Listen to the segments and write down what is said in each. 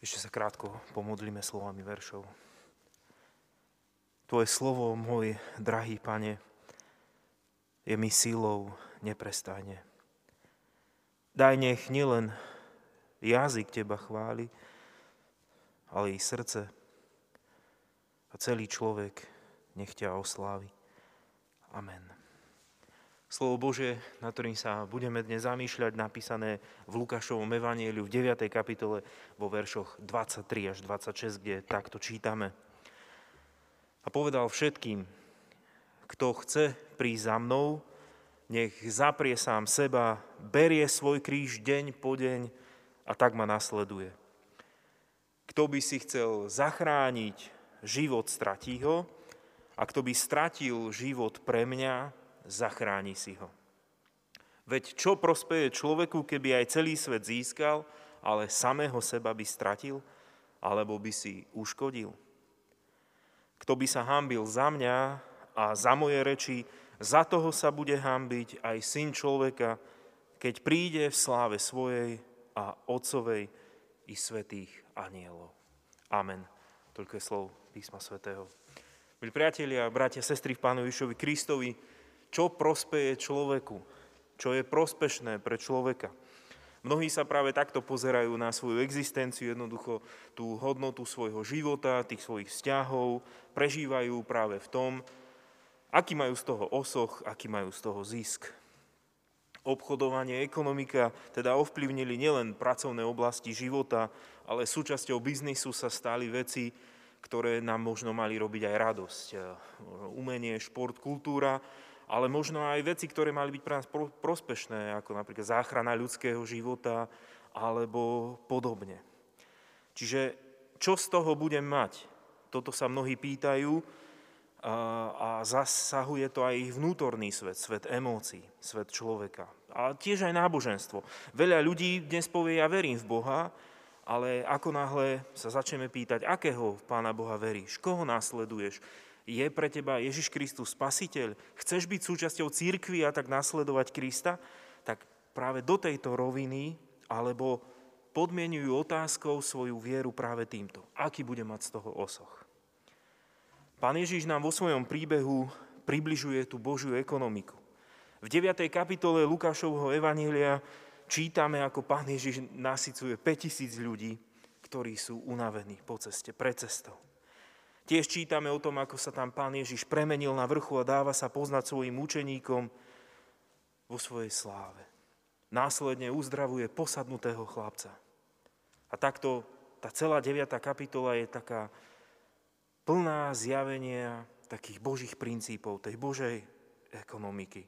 Ešte sa krátko pomodlíme slovami veršov. Tvoje slovo, môj drahý pane, je mi sílou neprestajne. Daj nech nielen jazyk teba chváli, ale i srdce a celý človek nech ťa oslávi. Amen. Slovo Bože, na ktorým sa budeme dnes zamýšľať, napísané v Lukášovom evanieliu v 9. kapitole vo veršoch 23 až 26, kde takto čítame. A povedal všetkým, kto chce prísť za mnou, nech zaprie sám seba, berie svoj kríž deň po deň a tak ma nasleduje. Kto by si chcel zachrániť život, stratí ho, a kto by stratil život pre mňa, zachráni si ho. Veď čo prospeje človeku, keby aj celý svet získal, ale samého seba by stratil, alebo by si uškodil? Kto by sa hambil za mňa a za moje reči, za toho sa bude hambiť aj syn človeka, keď príde v sláve svojej a otcovej i svetých anielov. Amen. Toľko je slov písma svätého. Milí priatelia, bratia, sestry v Pánu Ježišovi Kristovi, čo prospeje človeku, čo je prospešné pre človeka. Mnohí sa práve takto pozerajú na svoju existenciu, jednoducho tú hodnotu svojho života, tých svojich vzťahov, prežívajú práve v tom, aký majú z toho osoch, aký majú z toho zisk. Obchodovanie, ekonomika teda ovplyvnili nielen pracovné oblasti života, ale súčasťou biznisu sa stali veci, ktoré nám možno mali robiť aj radosť. Umenie, šport, kultúra, ale možno aj veci, ktoré mali byť pre nás prospešné, ako napríklad záchrana ľudského života alebo podobne. Čiže čo z toho budem mať? Toto sa mnohí pýtajú a zasahuje to aj ich vnútorný svet, svet emócií, svet človeka. A tiež aj náboženstvo. Veľa ľudí dnes povie, ja verím v Boha, ale ako náhle sa začneme pýtať, akého Pána Boha veríš, koho následuješ, je pre teba Ježiš Kristus spasiteľ, chceš byť súčasťou církvy a tak nasledovať Krista, tak práve do tejto roviny alebo podmienujú otázkou svoju vieru práve týmto. Aký bude mať z toho osoch? Pán Ježiš nám vo svojom príbehu približuje tú Božiu ekonomiku. V 9. kapitole Lukášovho Evanília čítame, ako Pán Ježiš nasycuje 5000 ľudí, ktorí sú unavení po ceste, pred cestou. Tiež čítame o tom, ako sa tam pán Ježiš premenil na vrchu a dáva sa poznať svojim učeníkom vo svojej sláve. Následne uzdravuje posadnutého chlapca. A takto tá celá 9. kapitola je taká plná zjavenia takých božích princípov, tej božej ekonomiky.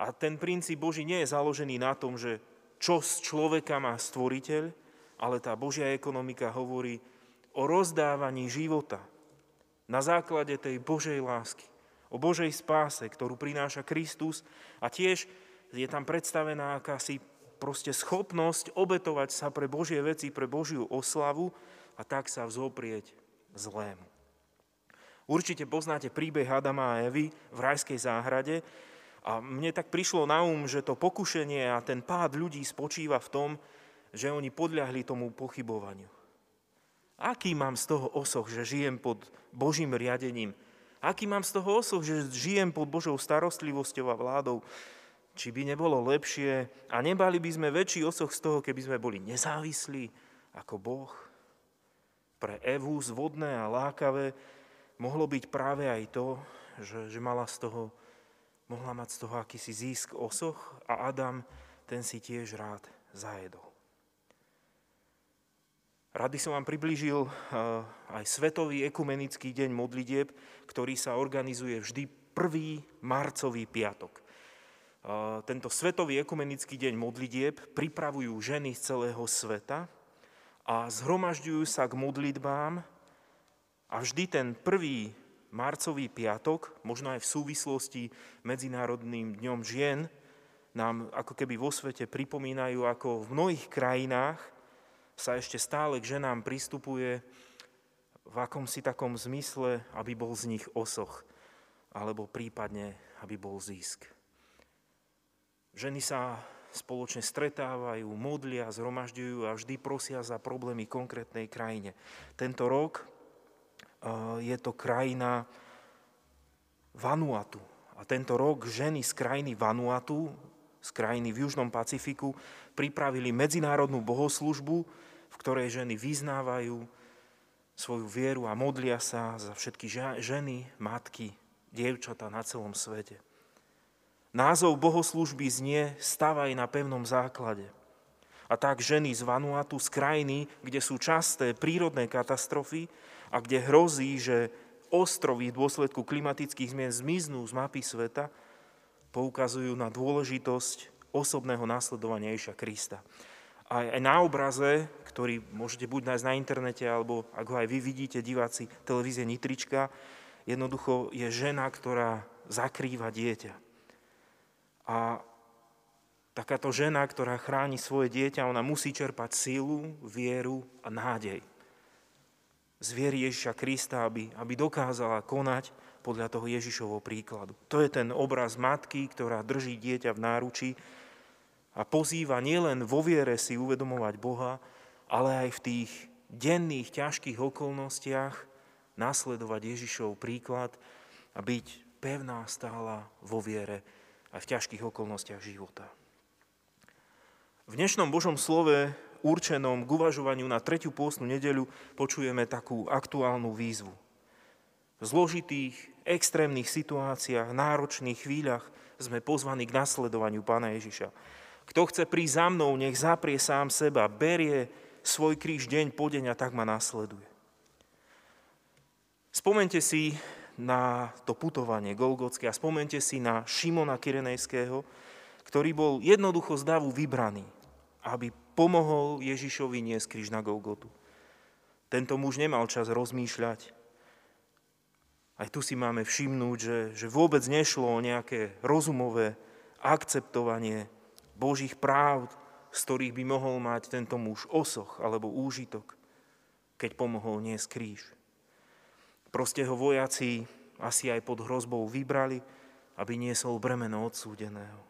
A ten princíp Boží nie je založený na tom, že čo z človeka má stvoriteľ, ale tá Božia ekonomika hovorí o rozdávaní života, na základe tej Božej lásky, o Božej spáse, ktorú prináša Kristus a tiež je tam predstavená akási proste schopnosť obetovať sa pre Božie veci, pre Božiu oslavu a tak sa vzoprieť zlému. Určite poznáte príbeh Adama a Evy v rajskej záhrade a mne tak prišlo na um, že to pokušenie a ten pád ľudí spočíva v tom, že oni podľahli tomu pochybovaniu. Aký mám z toho osoch, že žijem pod Božím riadením? Aký mám z toho osoch, že žijem pod Božou starostlivosťou a vládou? Či by nebolo lepšie a nebali by sme väčší osoch z toho, keby sme boli nezávislí ako Boh? Pre Evu zvodné a lákavé mohlo byť práve aj to, že, že mala z toho, mohla mať z toho akýsi získ osoch a Adam ten si tiež rád zajedol. Rady som vám priblížil eh, aj Svetový ekumenický deň modlitieb, ktorý sa organizuje vždy 1. marcový piatok. Eh, tento Svetový ekumenický deň modlitieb pripravujú ženy z celého sveta a zhromažďujú sa k modlitbám a vždy ten 1. marcový piatok, možno aj v súvislosti Medzinárodným dňom žien, nám ako keby vo svete pripomínajú, ako v mnohých krajinách sa ešte stále k ženám pristupuje v akomsi takom zmysle, aby bol z nich osoch, alebo prípadne, aby bol zisk. Ženy sa spoločne stretávajú, modlia, zhromažďujú a vždy prosia za problémy konkrétnej krajine. Tento rok je to krajina Vanuatu. A tento rok ženy z krajiny Vanuatu, z krajiny v Južnom Pacifiku, pripravili medzinárodnú bohoslužbu, v ktorej ženy vyznávajú svoju vieru a modlia sa za všetky ženy, matky, dievčatá na celom svete. Názov bohoslužby znie Stavaj na pevnom základe. A tak ženy z Vanuatu, z krajiny, kde sú časté prírodné katastrofy a kde hrozí, že ostrovy v dôsledku klimatických zmien zmiznú z mapy sveta, poukazujú na dôležitosť osobného následovania Ježia Krista. A aj na obraze, ktorý môžete buď nájsť na internete, alebo ak ho aj vy vidíte, diváci televízie Nitrička, jednoducho je žena, ktorá zakrýva dieťa. A takáto žena, ktorá chráni svoje dieťa, ona musí čerpať sílu, vieru a nádej. Z viery Ježiša Krista, aby, aby dokázala konať podľa toho Ježišovho príkladu. To je ten obraz matky, ktorá drží dieťa v náručí a pozýva nielen vo viere si uvedomovať Boha, ale aj v tých denných, ťažkých okolnostiach nasledovať Ježišov príklad a byť pevná stála vo viere aj v ťažkých okolnostiach života. V dnešnom Božom slove určenom k uvažovaniu na tretiu pôstnu nedeľu počujeme takú aktuálnu výzvu. V zložitých, extrémnych situáciách, náročných chvíľach sme pozvaní k nasledovaniu Pána Ježiša. Kto chce prísť za mnou, nech zaprie sám seba, berie svoj kríž deň po deň a tak ma nasleduje. Spomente si na to putovanie Golgotské a spomente si na Šimona Kyrenejského, ktorý bol jednoducho z davu vybraný, aby pomohol Ježišovi niesť kríž na Golgotu. Tento muž nemal čas rozmýšľať. Aj tu si máme všimnúť, že, že vôbec nešlo o nejaké rozumové akceptovanie Božích práv, z ktorých by mohol mať tento muž osoch alebo úžitok, keď pomohol niesť kríž. Proste ho vojaci asi aj pod hrozbou vybrali, aby niesol bremeno odsúdeného.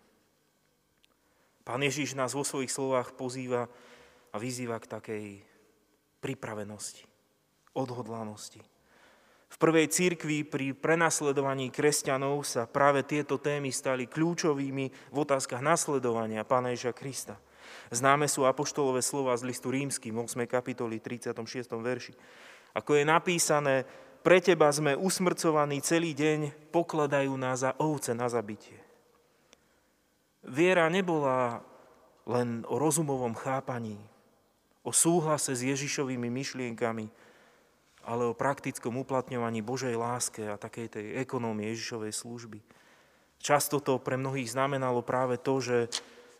Pán Ježiš nás vo svojich slovách pozýva a vyzýva k takej pripravenosti, odhodlanosti. V prvej církvi pri prenasledovaní kresťanov sa práve tieto témy stali kľúčovými v otázkach nasledovania Pána Ježa Krista. Známe sú apoštolové slova z listu rímským, 8. kapitoli, 36. verši. Ako je napísané, pre teba sme usmrcovaní celý deň, pokladajú nás za ovce na zabitie. Viera nebola len o rozumovom chápaní, o súhlase s Ježišovými myšlienkami, ale o praktickom uplatňovaní Božej láske a takej tej ekonómie Ježišovej služby. Často to pre mnohých znamenalo práve to, že,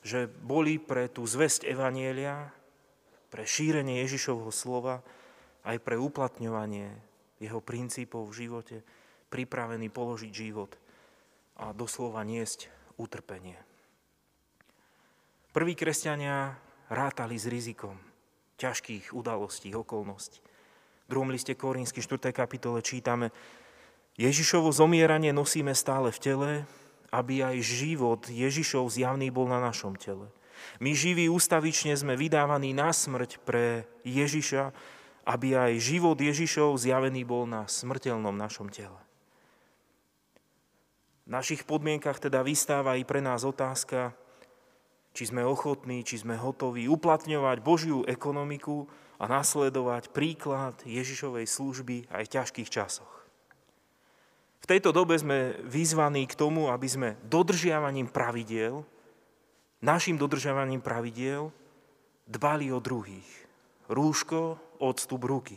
že boli pre tú zväzť Evanielia, pre šírenie Ježišovho slova, aj pre uplatňovanie jeho princípov v živote, pripravený položiť život a doslova niesť utrpenie. Prví kresťania rátali s rizikom ťažkých udalostí, okolností. V druhom liste Korínsky 4. kapitole čítame Ježišovo zomieranie nosíme stále v tele, aby aj život Ježišov zjavný bol na našom tele. My živí ústavične sme vydávaní na smrť pre Ježiša, aby aj život Ježišov zjavený bol na smrteľnom našom tele. V našich podmienkach teda vystáva i pre nás otázka, či sme ochotní, či sme hotoví uplatňovať Božiu ekonomiku a nasledovať príklad Ježišovej služby aj v ťažkých časoch. V tejto dobe sme vyzvaní k tomu, aby sme dodržiavaním pravidiel, našim dodržiavaním pravidiel, dbali o druhých rúško, odstup ruky.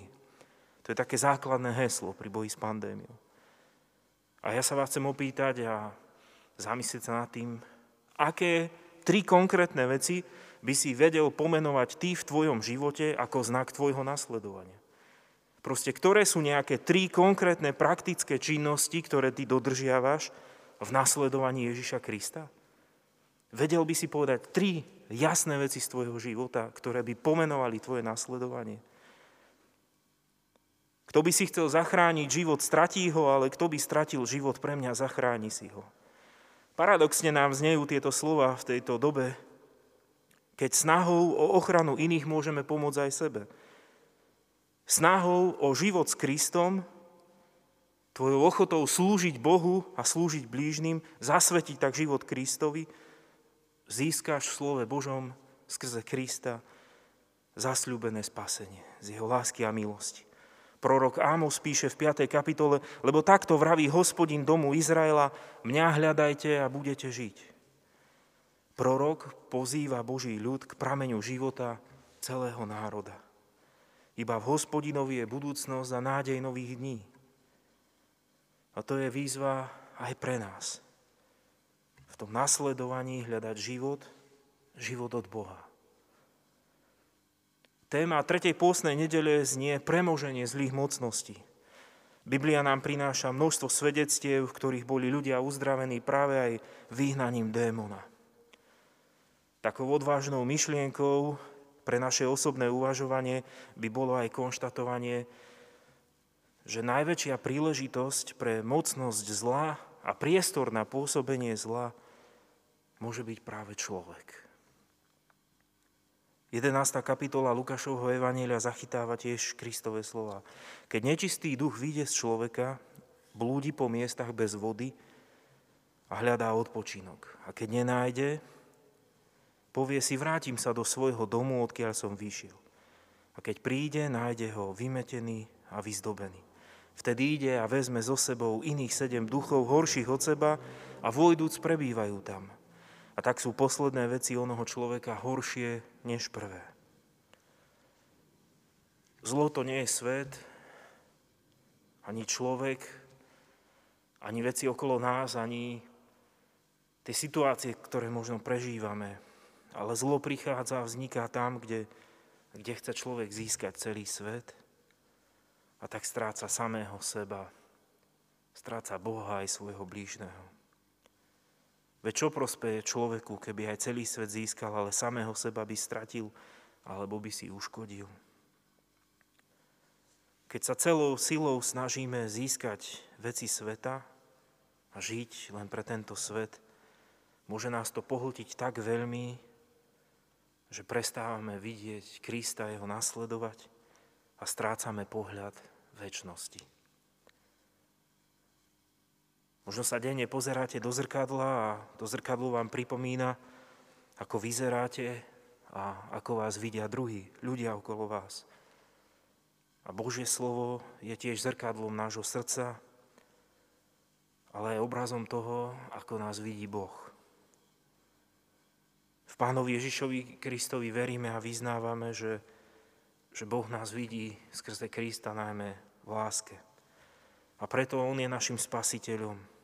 To je také základné heslo pri boji s pandémiou. A ja sa vás chcem opýtať a zamyslieť sa nad tým, aké tri konkrétne veci by si vedel pomenovať ty v tvojom živote ako znak tvojho nasledovania. Proste, ktoré sú nejaké tri konkrétne praktické činnosti, ktoré ty dodržiavaš v nasledovaní Ježiša Krista? Vedel by si povedať tri jasné veci z tvojho života, ktoré by pomenovali tvoje nasledovanie. Kto by si chcel zachrániť život, stratí ho, ale kto by stratil život pre mňa, zachráni si ho. Paradoxne nám znejú tieto slova v tejto dobe Keď snahou o ochranu iných môžeme pomôcť aj sebe. Snahou o život s Kristom, tvojou ochotou slúžiť Bohu a slúžiť blížnym, zasvetiť tak život Kristovi, získáš v slove Božom skrze Krista zasľúbené spasenie z jeho lásky a milosti. Prorok Ámos píše v 5. kapitole, lebo takto vraví hospodin domu Izraela, mňa hľadajte a budete žiť. Prorok pozýva Boží ľud k prameňu života celého národa. Iba v hospodinovi je budúcnosť a nádej nových dní. A to je výzva aj pre nás. V tom nasledovaní hľadať život, život od Boha. Téma tretej pôstnej nedele znie premoženie zlých mocností. Biblia nám prináša množstvo svedectiev, v ktorých boli ľudia uzdravení práve aj vyhnaním démona. Takou odvážnou myšlienkou pre naše osobné uvažovanie by bolo aj konštatovanie, že najväčšia príležitosť pre mocnosť zla a priestor na pôsobenie zla môže byť práve človek. 11. kapitola Lukášovho Evanielia zachytáva tiež Kristové slova. Keď nečistý duch vyjde z človeka, blúdi po miestach bez vody a hľadá odpočinok. A keď nenájde, povie si, vrátim sa do svojho domu, odkiaľ som vyšiel. A keď príde, nájde ho vymetený a vyzdobený. Vtedy ide a vezme so sebou iných sedem duchov horších od seba a vojdúc prebývajú tam – a tak sú posledné veci onoho človeka horšie než prvé. Zlo to nie je svet, ani človek, ani veci okolo nás, ani tie situácie, ktoré možno prežívame. Ale zlo prichádza a vzniká tam, kde, kde chce človek získať celý svet a tak stráca samého seba, stráca Boha aj svojho blížneho. Veď čo prospeje človeku, keby aj celý svet získal, ale samého seba by stratil alebo by si uškodil? Keď sa celou silou snažíme získať veci sveta a žiť len pre tento svet, môže nás to pohltiť tak veľmi, že prestávame vidieť Krista, jeho nasledovať a strácame pohľad väčšnosti. Možno sa denne pozeráte do zrkadla a to zrkadlo vám pripomína, ako vyzeráte a ako vás vidia druhí, ľudia okolo vás. A Božie slovo je tiež zrkadlom nášho srdca, ale aj obrazom toho, ako nás vidí Boh. V Pánovi Ježišovi Kristovi veríme a vyznávame, že, že Boh nás vidí skrze Krista najmä v láske. A preto On je našim spasiteľom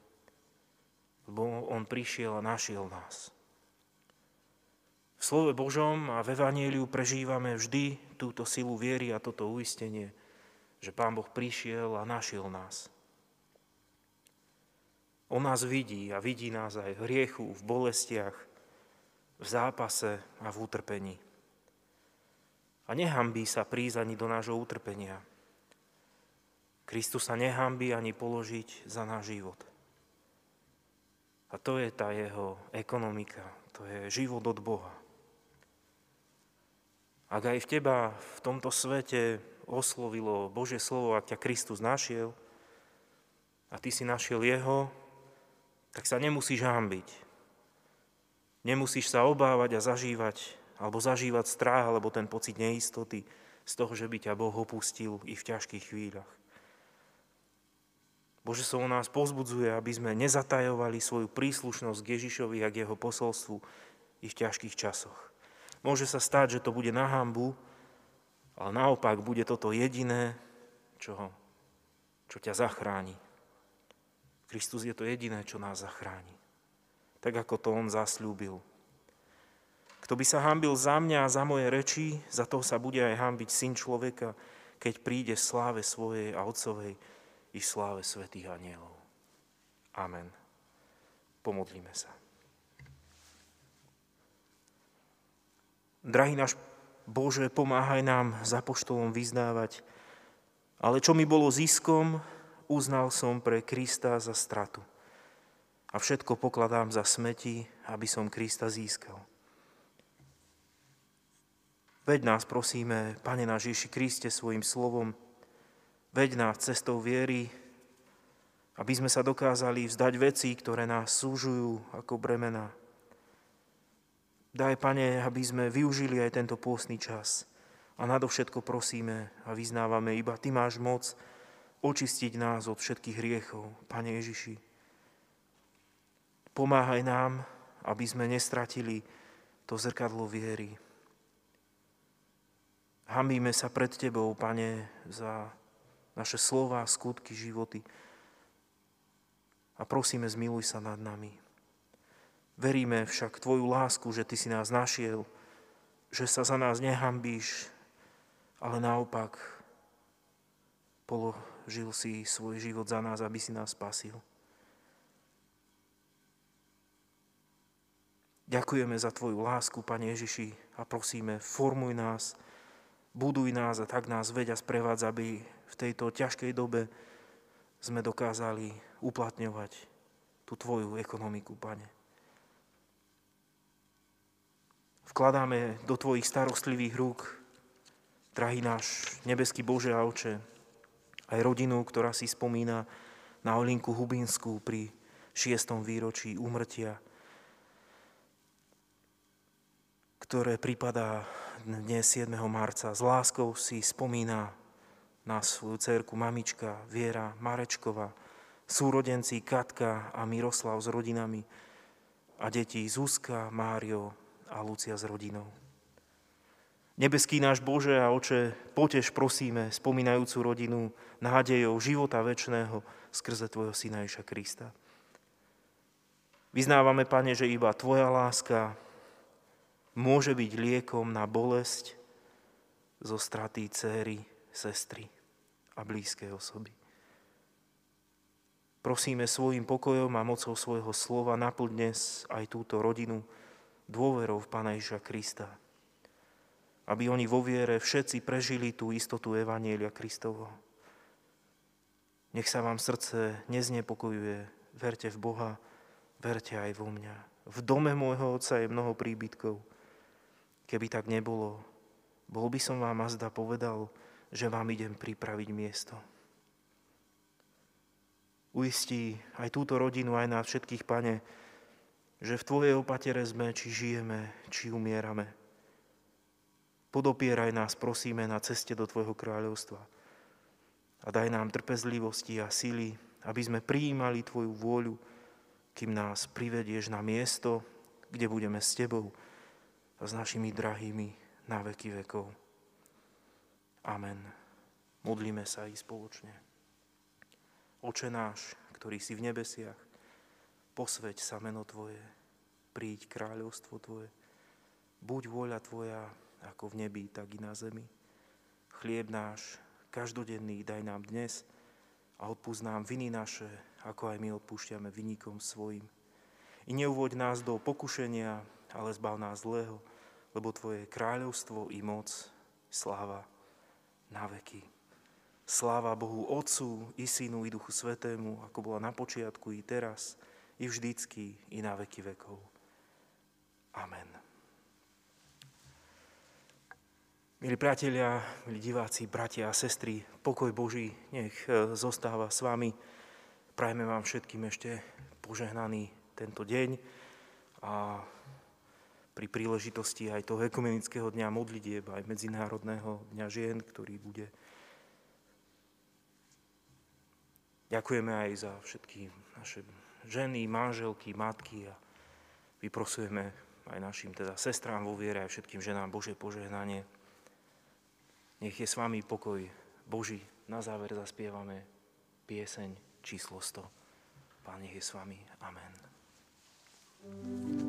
lebo On prišiel a našiel nás. V slove Božom a v Evangeliu prežívame vždy túto silu viery a toto uistenie, že Pán Boh prišiel a našiel nás. On nás vidí a vidí nás aj v hriechu, v bolestiach, v zápase a v utrpení. A nehambí sa prísť ani do nášho utrpenia. Kristus sa nehambí ani položiť za náš život. A to je tá jeho ekonomika, to je život od Boha. Ak aj v teba v tomto svete oslovilo Božie slovo, ak ťa Kristus našiel a ty si našiel Jeho, tak sa nemusíš hambiť. Nemusíš sa obávať a zažívať, alebo zažívať strach, alebo ten pocit neistoty z toho, že by ťa Boh opustil i v ťažkých chvíľach. Bože o nás pozbudzuje, aby sme nezatajovali svoju príslušnosť k Ježišovi a k jeho posolstvu i v ťažkých časoch. Môže sa stať, že to bude na hambu, ale naopak bude toto jediné, čo, čo ťa zachráni. Kristus je to jediné, čo nás zachráni. Tak ako to On zasľúbil. Kto by sa hambil za mňa a za moje reči, za to sa bude aj hambiť Syn človeka, keď príde v sláve svojej a Otcovej i sláve svätých anielov. Amen. Pomodlíme sa. Drahý náš Bože, pomáhaj nám za poštolom vyznávať, ale čo mi bolo ziskom, uznal som pre Krista za stratu. A všetko pokladám za smeti, aby som Krista získal. Veď nás, prosíme, Pane náš Ježi Kriste, svojim slovom, veď nás cestou viery, aby sme sa dokázali vzdať veci, ktoré nás súžujú ako bremena. Daj, Pane, aby sme využili aj tento pôstny čas. A nadovšetko prosíme a vyznávame, iba Ty máš moc očistiť nás od všetkých hriechov, Pane Ježiši. Pomáhaj nám, aby sme nestratili to zrkadlo viery, Hambíme sa pred Tebou, Pane, za naše slova, skutky, životy. A prosíme, zmiluj sa nad nami. Veríme však Tvoju lásku, že Ty si nás našiel, že sa za nás nehambíš, ale naopak položil si svoj život za nás, aby si nás spasil. Ďakujeme za Tvoju lásku, Pane Ježiši, a prosíme, formuj nás, buduj nás a tak nás veď a sprevádza, aby v tejto ťažkej dobe sme dokázali uplatňovať tú Tvoju ekonomiku, Pane. Vkladáme do Tvojich starostlivých rúk, drahý náš nebeský Bože a Oče, aj rodinu, ktorá si spomína na Olinku Hubinskú pri šiestom výročí úmrtia, ktoré pripadá dnes 7. marca. S láskou si spomína na svoju cerku mamička Viera Marečková, súrodenci Katka a Miroslav s rodinami a deti Zuzka, Mário a Lucia s rodinou. Nebeský náš Bože a Oče, potež prosíme spomínajúcu rodinu nádejou života väčšného skrze Tvojho Syna Iša Krista. Vyznávame, Pane, že iba Tvoja láska, môže byť liekom na bolesť zo straty céry, sestry a blízkej osoby. Prosíme svojim pokojom a mocou svojho slova naplň dnes aj túto rodinu dôverou v Pána Ježa Krista. Aby oni vo viere všetci prežili tú istotu Evanielia Kristovo. Nech sa vám srdce neznepokojuje, verte v Boha, verte aj vo mňa. V dome môjho Otca je mnoho príbytkov – Keby tak nebolo, bol by som vám azda povedal, že vám idem pripraviť miesto. Uistí aj túto rodinu, aj nás všetkých, Pane, že v Tvojej opatere sme, či žijeme, či umierame. Podopieraj nás, prosíme, na ceste do Tvojho kráľovstva. A daj nám trpezlivosti a síly, aby sme prijímali Tvoju vôľu, kým nás privedieš na miesto, kde budeme s Tebou, s našimi drahými na veky vekov. Amen. Modlíme sa i spoločne. Oče náš, ktorý si v nebesiach, posveď sa meno Tvoje, príď kráľovstvo Tvoje, buď vôľa Tvoja ako v nebi, tak i na zemi. Chlieb náš, každodenný, daj nám dnes a odpúsť nám viny naše, ako aj my odpúšťame vynikom svojim. I neuvoď nás do pokušenia, ale zbav nás zlého, lebo Tvoje kráľovstvo i moc, sláva na veky. Sláva Bohu Otcu, i Synu, i Duchu Svetému, ako bola na počiatku, i teraz, i vždycky, i na veky vekov. Amen. Milí priatelia, milí diváci, bratia a sestry, pokoj Boží nech e, zostáva s vami. Prajme vám všetkým ešte požehnaný tento deň a pri príležitosti aj toho ekumenického dňa modlitieb, aj Medzinárodného dňa žien, ktorý bude. Ďakujeme aj za všetky naše ženy, manželky, matky a vyprosujeme aj našim teda sestrám vo viere, aj všetkým ženám Božie požehnanie. Nech je s vami pokoj Boží. Na záver zaspievame pieseň číslo 100. Pán nech je s vami. Amen. thank you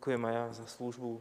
Ďakujem aj ja za službu